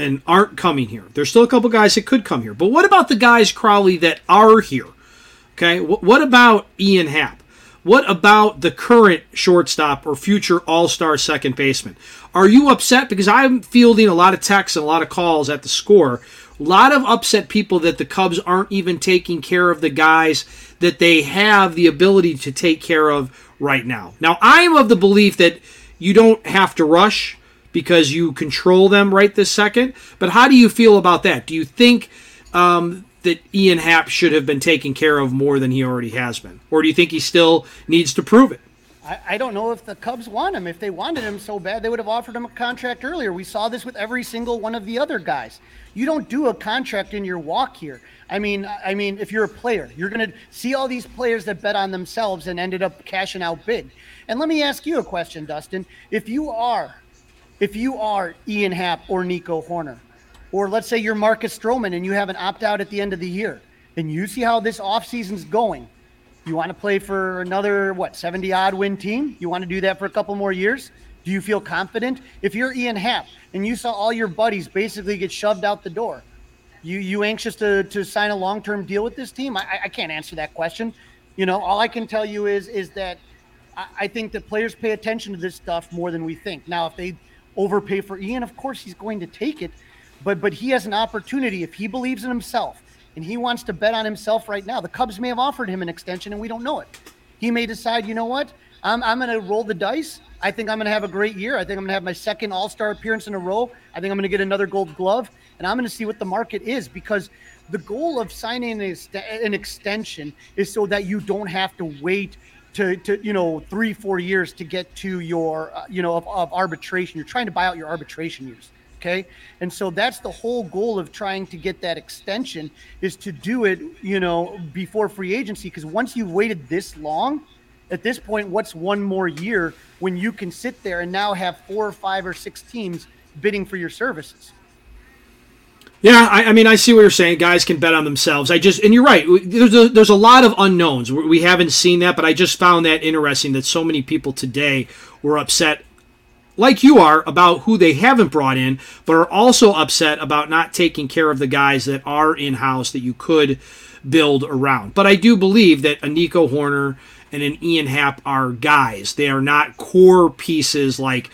and aren't coming here. There's still a couple guys that could come here. But what about the guys, Crawly, that are here? Okay, what about Ian Happ? What about the current shortstop or future all star second baseman? Are you upset? Because I'm fielding a lot of texts and a lot of calls at the score. A lot of upset people that the Cubs aren't even taking care of the guys that they have the ability to take care of right now. Now, I am of the belief that you don't have to rush because you control them right this second. But how do you feel about that? Do you think um, that Ian Happ should have been taken care of more than he already has been? Or do you think he still needs to prove it? I, I don't know if the Cubs want him. If they wanted him so bad, they would have offered him a contract earlier. We saw this with every single one of the other guys. You don't do a contract in your walk here. I mean, I mean, if you're a player, you're going to see all these players that bet on themselves and ended up cashing out big. And let me ask you a question, Dustin. If you are if you are Ian Happ or Nico Hoerner, or let's say you're Marcus Stroman and you have an opt out at the end of the year, and you see how this offseason's going, you want to play for another, what, 70 odd win team? You want to do that for a couple more years? Do you feel confident? If you're Ian Happ and you saw all your buddies basically get shoved out the door, you you anxious to, to sign a long term deal with this team? I, I can't answer that question. You know, all I can tell you is is that I, I think that players pay attention to this stuff more than we think. Now, if they overpay for Ian, of course he's going to take it. But but he has an opportunity if he believes in himself and he wants to bet on himself right now. The Cubs may have offered him an extension and we don't know it. He may decide, you know what? I'm, I'm going to roll the dice. I think I'm going to have a great year. I think I'm going to have my second All Star appearance in a row. I think I'm going to get another Gold Glove, and I'm going to see what the market is because the goal of signing an extension is so that you don't have to wait to, to you know three four years to get to your uh, you know of, of arbitration. You're trying to buy out your arbitration years okay? And so that's the whole goal of trying to get that extension is to do it you know before free agency. Because once you've waited this long at this point what's one more year when you can sit there and now have four or five or six teams bidding for your services yeah, I, I, mean, I see what you're saying. Guys can bet on themselves. I just, and you're right. There's a, there's a lot of unknowns. We haven't seen that, but I just found that interesting that so many people today were upset, like you are, about who they haven't brought in, but are also upset about not taking care of the guys that are in house that you could build around. But I do believe that a Nico Hoerner and an Ian Happ are guys. They are not core pieces like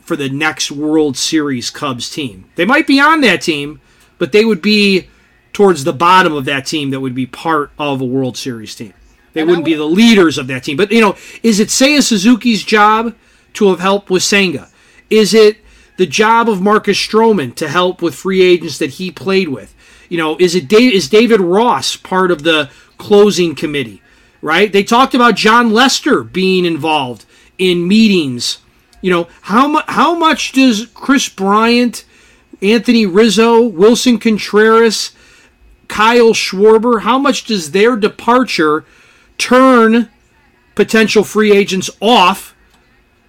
for the next World Series Cubs team. They might be on that team but they would be towards the bottom of that team that would be part of a World Series team. They and wouldn't would, be the leaders of that team. But you know, is it Seiya Suzuki's job to have helped with Senga? Is it the job of Marcus Stroman to help with free agents that he played with? You know, is it Dave, is David Ross part of the closing committee? Right? They talked about Jon Lester being involved in meetings. You know, how much how much does Kris Bryant Anthony Rizzo, Willson Contreras, Kyle Schwarber, how much does their departure turn potential free agents off?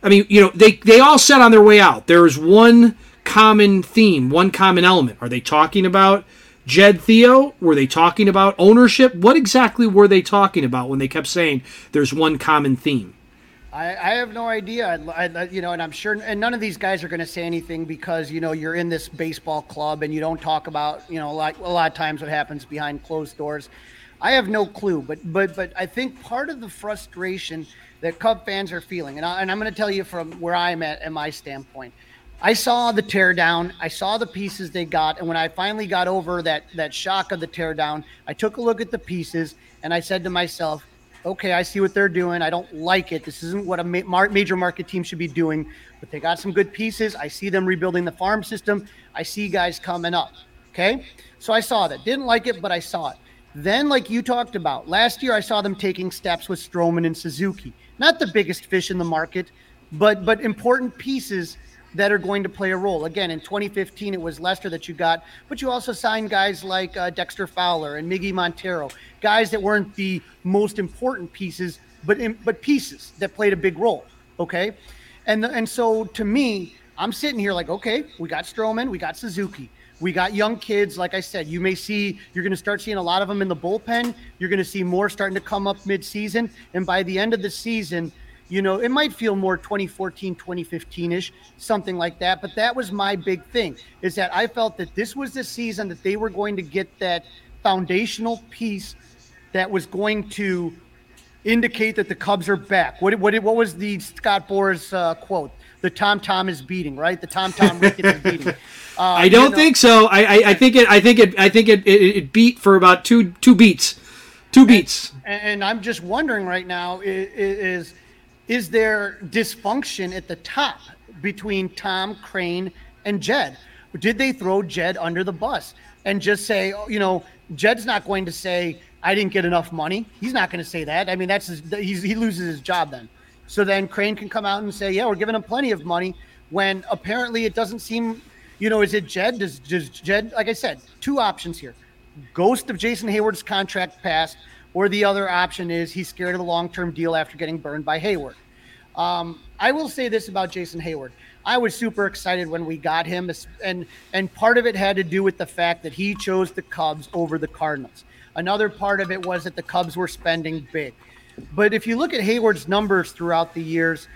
I mean, you know, they, they all set on their way out. There is one common theme, one common element. Are they talking about Jed Theo? Were they talking about ownership? What exactly were they talking about when they kept saying there's one common theme? I, I have no idea. I, I, you know, and I'm sure, and none of these guys are going to say anything because you know you're in this baseball club and you don't talk about you know like a lot of times what happens behind closed doors. I have no clue, but but but I think part of the frustration that Cub fans are feeling, and, I, and I'm going to tell you from where I'm at, at my standpoint. I saw the teardown. I saw the pieces they got, and when I finally got over that that shock of the teardown, I took a look at the pieces and I said to myself, okay, I see what they're doing. I don't like it. This isn't what a ma- major market team should be doing, but they got some good pieces. I see them rebuilding the farm system. I see guys coming up. Okay. So I saw that. Didn't like it, but I saw it. Then, like you talked about, last year I saw them taking steps with Stroman and Suzuki. Not the biggest fish in the market, but but important pieces that are going to play a role. Again, in 2015, it was Lester that you got, but you also signed guys like uh, Dexter Fowler and Miggy Montero, guys that weren't the most important pieces, but in, but pieces that played a big role. Okay, and and so to me, I'm sitting here like, okay, we got Stroman, we got Suzuki. We got young kids. Like I said, you may see, you're going to start seeing a lot of them in the bullpen. You're going to see more starting to come up mid-season. And by the end of the season, you know, it might feel more 2014, 2015 ish, something like that. But that was my big thing is that I felt that this was the season that they were going to get that foundational piece that was going to indicate that the Cubs are back. What, what, what was the Scott Boras uh, quote? The Tom Tom is beating, right? The Tom Tom Ricketts is beating. Uh, I don't you know, think so. I, I, I, think it. I think it. I think it, it, it. beat for about two two beats, two beats. And, and I'm just wondering right now is, is is there dysfunction at the top between Tom Crane and Jed? Did they throw Jed under the bus and just say, oh, you know, Jed's not going to say I didn't get enough money. He's not going to say that. I mean, that's his, he loses his job then. So then Crane can come out and say, yeah, we're giving him plenty of money when apparently it doesn't seem, you know, is it Jed? Does, does Jed, like I said, two options here. Ghost of Jason Heyward's contract passed or the other option is he's scared of the long term deal after getting burned by Heyward. Um, I will say this about Jason Heyward. I was super excited when we got him, and and part of it had to do with the fact that he chose the Cubs over the Cardinals. Another part of it was that the Cubs were spending big. But if you look at Heyward's numbers throughout the years,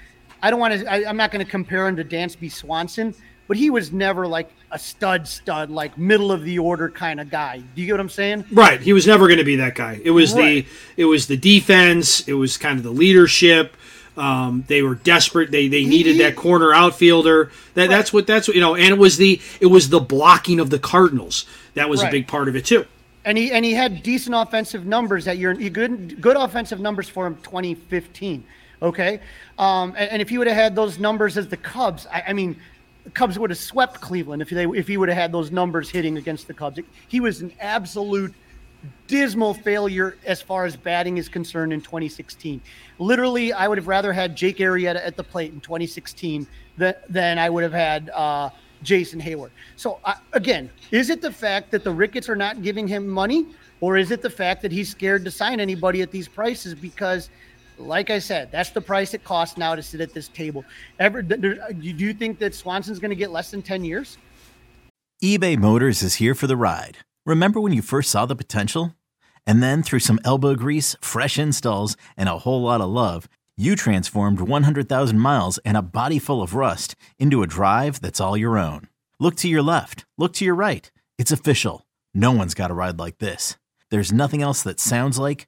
I don't want to. I'm not going to compare him to Dansby Swanson, but he was never like a stud, stud, like middle of the order kind of guy. Do you get what I'm saying? Right. He was never going to be that guy. It was right. the it was the defense. It was kind of the leadership. Um, they were desperate. They they needed that corner outfielder. That right. that's what that's what you know. And it was the it was the blocking of the Cardinals that was right. a big part of it too. And he and he had decent offensive numbers that year. Good good offensive numbers for him 2015. Okay, um, and, and, if he would have had those numbers as the Cubs, I, I mean, the Cubs would have swept Cleveland if they if he would have had those numbers hitting against the Cubs. He was an absolute dismal failure as far as batting is concerned in 2016. Literally, I would have rather had Jake Arrieta at the plate in 2016 than, than I would have had uh, Jason Heyward. So uh, again, is it the fact that the Ricketts are not giving him money, or is it the fact that he's scared to sign anybody at these prices because? Like I said, that's the price it costs now to sit at this table. Ever, uh, do you think that Swanson's going to get less than 10 years? eBay Motors is here for the ride. Remember when you first saw the potential? And then through some elbow grease, fresh installs, and a whole lot of love, you transformed 100,000 miles and a body full of rust into a drive that's all your own. Look to your left, look to your right. It's official. No one's got a ride like this. There's nothing else that sounds like,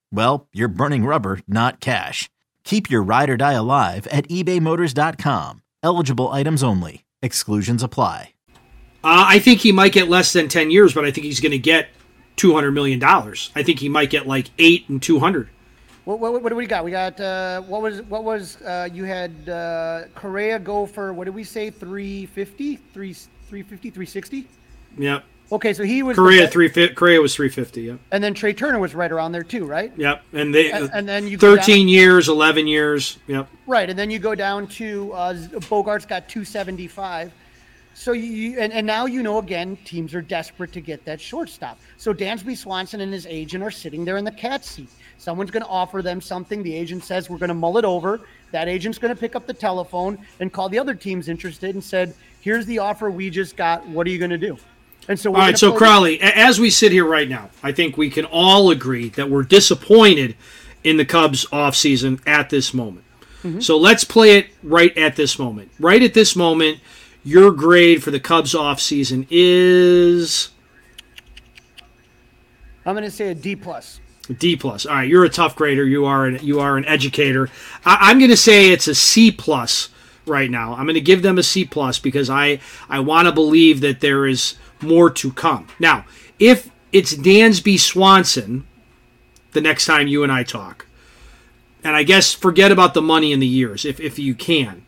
well, you're burning rubber, not cash. Keep your ride or die alive at ebaymotors.com. Eligible items only. Exclusions apply. Uh, I think he might get less than 10 years, but I think he's going to get $200 million. I think he might get like 8 and 200. What, what, what do we got? We got uh, what was what was uh, you had uh, Correa go for what did we say 350 3 350 360? Yep. Okay, so he was Correa three Correa was three fifty. Yeah. And then Trey Turner was right around there too, right? Yep. And they and, and then you thirteen years, eleven years. Yep. Right, and then you go down to uh, Bogaerts got two seventy five. So you and, and now you know again teams are desperate to get that shortstop. So Dansby Swanson and his agent are sitting there in the cat seat. Someone's going to offer them something. The agent says we're going to mull it over. That agent's going to pick up the telephone and call the other teams interested and said, "Here's the offer we just got. What are you going to do?" And so, all right. So Crawly, as we sit here right now, I think we can all agree that we're disappointed in the Cubs offseason at this moment. Mm-hmm. So let's play it right at this moment. Right at this moment, your grade for the Cubs offseason is I'm going to say a D plus. D plus. All right, you're a tough grader. You are an you are an educator. I, I'm going to say it's a C plus right now. I'm going to give them a C plus because I I want to believe that there is more to come. Now, if it's Dansby Swanson, the next time you and I talk, and I guess forget about the money and the years if if you can.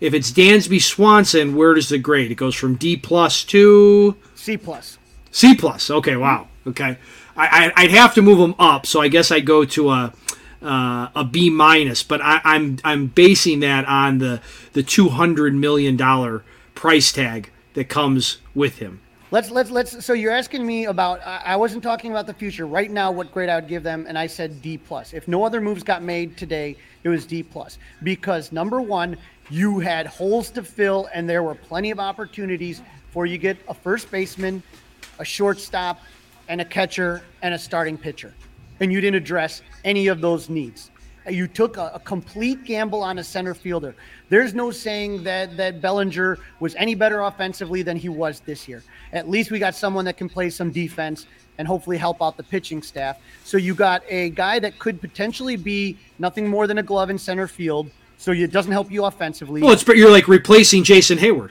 If it's Dansby Swanson, where does the grade? It goes from D plus to C plus. C plus. Okay, wow. Okay, I, I I'd have to move them up, so I guess I go to a uh, a B minus. But I, I'm I'm basing that on the the two hundred million dollar price tag that comes with him. Let's let's let's. So you're asking me about. I wasn't talking about the future. Right now, what grade I would give them, and I said D plus. If no other moves got made today, it was D plus because number one, you had holes to fill, and there were plenty of opportunities for you get a first baseman, a shortstop, and a catcher and a starting pitcher, and you didn't address any of those needs. You took a, a complete gamble on a center fielder. There's no saying that that Bellinger was any better offensively than he was this year. At least we got someone that can play some defense and hopefully help out the pitching staff. So you got a guy that could potentially be nothing more than a glove in center field. So it doesn't help you offensively. Well, it's you're like replacing Jason Heyward.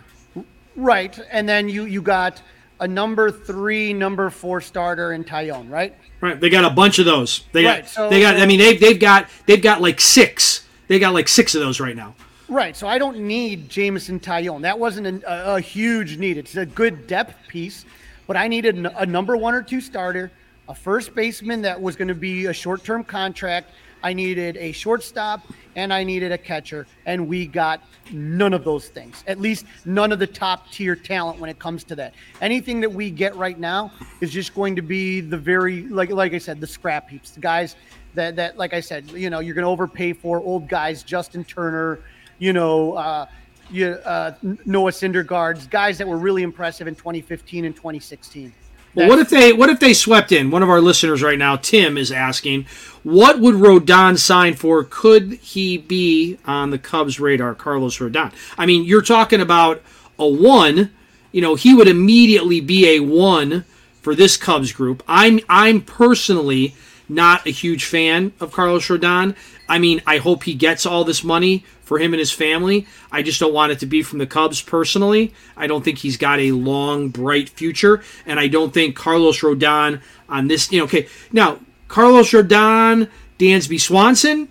Right. And then you you got a number three, number four starter in Taillon, right? Right. They got a bunch of those. They got Right, so- they got. I mean, they've they've got they've got like six. They got like six of those right now. Right. So I don't need Jameson Taillon. That wasn't a, a huge need. It's a good depth piece, but I needed a number one or two starter, a first baseman that was going to be a short term contract. I needed a shortstop and I needed a catcher, and we got none of those things. At least none of the top tier talent when it comes to that. Anything that we get right now is just going to be the very like like I said, the scrap heaps, the guys that that like I said, you know, you're going to overpay for old guys, Justin Turner, you know, uh, you, uh, Noah Syndergaards, guys that were really impressive in 2015 and 2016. Well, what if they what if they swept in? One of our listeners right now, Tim, is asking, what would Rodon sign for? Could he be on the Cubs' radar, Carlos Rodon? I mean, you're talking about a one. You know, he would immediately be a one for this Cubs group. I'm I'm personally not a huge fan of Carlos Rodon. I mean, I hope he gets all this money for him and his family. I just don't want it to be from the Cubs personally. I don't think he's got a long, bright future, and I don't think Carlos Rodon on this. You know, okay, now Carlos Rodon, Dansby Swanson.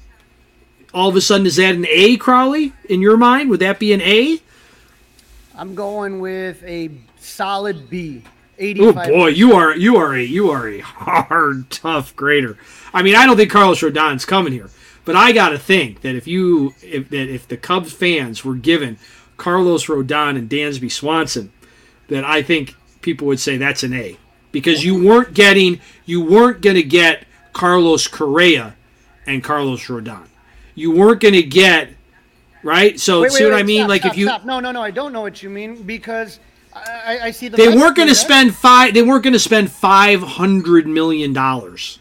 All of a sudden, is that an A, Crawly? In your mind, would that be an A? I'm going with a solid B. Oh boy, you are you are a you are a hard, tough grader. I mean, I don't think Carlos Rodon's coming here, but I got to think that if you if that if the Cubs fans were given Carlos Rodon and Dansby Swanson, that I think people would say that's an A because you weren't getting you weren't going to get Carlos Correa and Carlos Rodon. You weren't going to get right. So Wait, see wait, what wait, I mean? stop, like stop, if you stop. No, no, no. I don't know what you mean because I, I- I see the. they weren't going to spend five. They weren't going to spend five hundred million dollars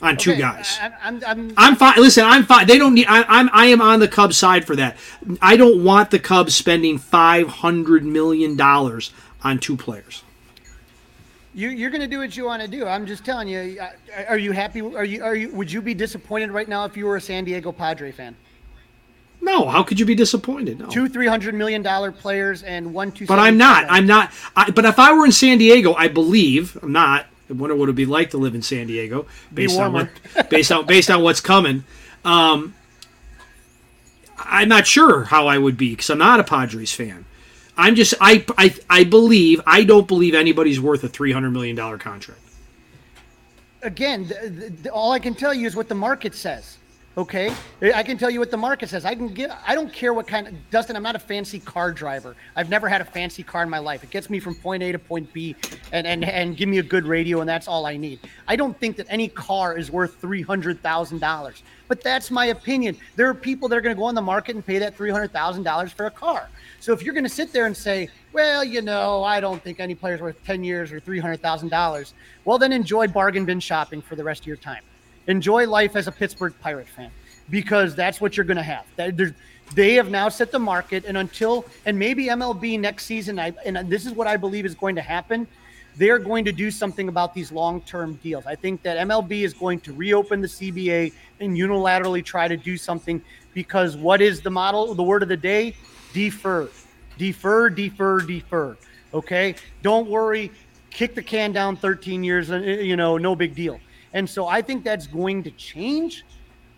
on two guys. I, I'm, I'm, I'm fine. Listen, I'm fine. They don't need. I, I'm. I am on the Cubs side for that. I don't want the Cubs spending five hundred million dollars on two players. You, you're going to do what you want to do. I'm just telling you. Are you happy? Are you? Are you? Would you be disappointed right now if you were a San Diego Padre fan? No, how could you be disappointed? No. Two, three hundred million dollar players and one, two. But I'm not. I'm not. I, but if I were in San Diego, I believe I'm not. I wonder what it'd be like to live in San Diego, based on what, based on based on what's coming. Um, I'm not sure how I would be because I'm not a Padres fan. I'm just I, I I believe I don't believe anybody's worth a three hundred million dollar contract. again, th- th- th- all I can tell you is what the market says. Okay, I can tell you what the market says. I can get. I don't care what kind of Dustin. I'm not a fancy car driver. I've never had a fancy car in my life. It gets me from point A to point B, and and and give me a good radio, and that's all I need. I don't think that any car is worth three hundred thousand dollars. But that's my opinion. There are people that are going to go on the market and pay that three hundred thousand dollars for a car. So if you're going to sit there and say, well, you know, I don't think any player's worth ten years or three hundred thousand dollars, well, then enjoy bargain bin shopping for the rest of your time Enjoy life as a Pittsburgh Pirate fan because that's what you're going to have. They have now set the market, and until and maybe MLB next season, I, and this is what I believe is going to happen. They're going to do something about these long-term deals. I think that MLB is going to reopen the CBA and unilaterally try to do something because what is the model? The word of the day: defer, defer, defer, defer. Okay, don't worry. Kick the can down 13 years. Uh, you know, no big deal. And so I think that's going to change.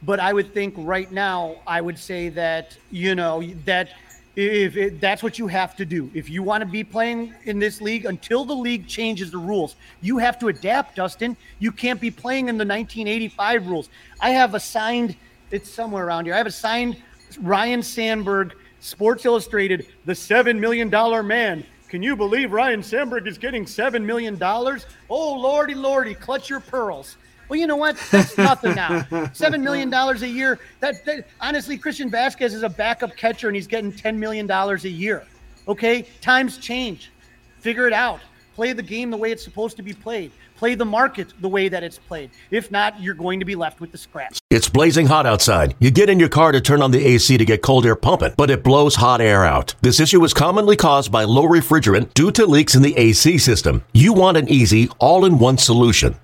But I would think right now, I would say that, you know, that if it, that's what you have to do, if you want to be playing in this league until the league changes the rules, you have to adapt, Dustin. You can't be playing in the 1985 rules. I have assigned, it's somewhere around here. I have assigned Ryne Sandberg, Sports Illustrated, the $7 million man. Can you believe Ryne Sandberg is getting $7 million? Oh, lordy, lordy, clutch your pearls. Well, you know what? That's nothing now. Seven million dollars a year. That, that, honestly, Christian Vasquez is a backup catcher and he's getting ten million dollars a year. Okay, times change. Figure it out. Play the game the way it's supposed to be played. Play the market the way that it's played. If not, you're going to be left with the scraps. It's blazing hot outside. You get in your car to turn on the AC to get cold air pumping, but it blows hot air out. This issue is commonly caused by low refrigerant due to leaks in the AC system. You want an easy, all in one solution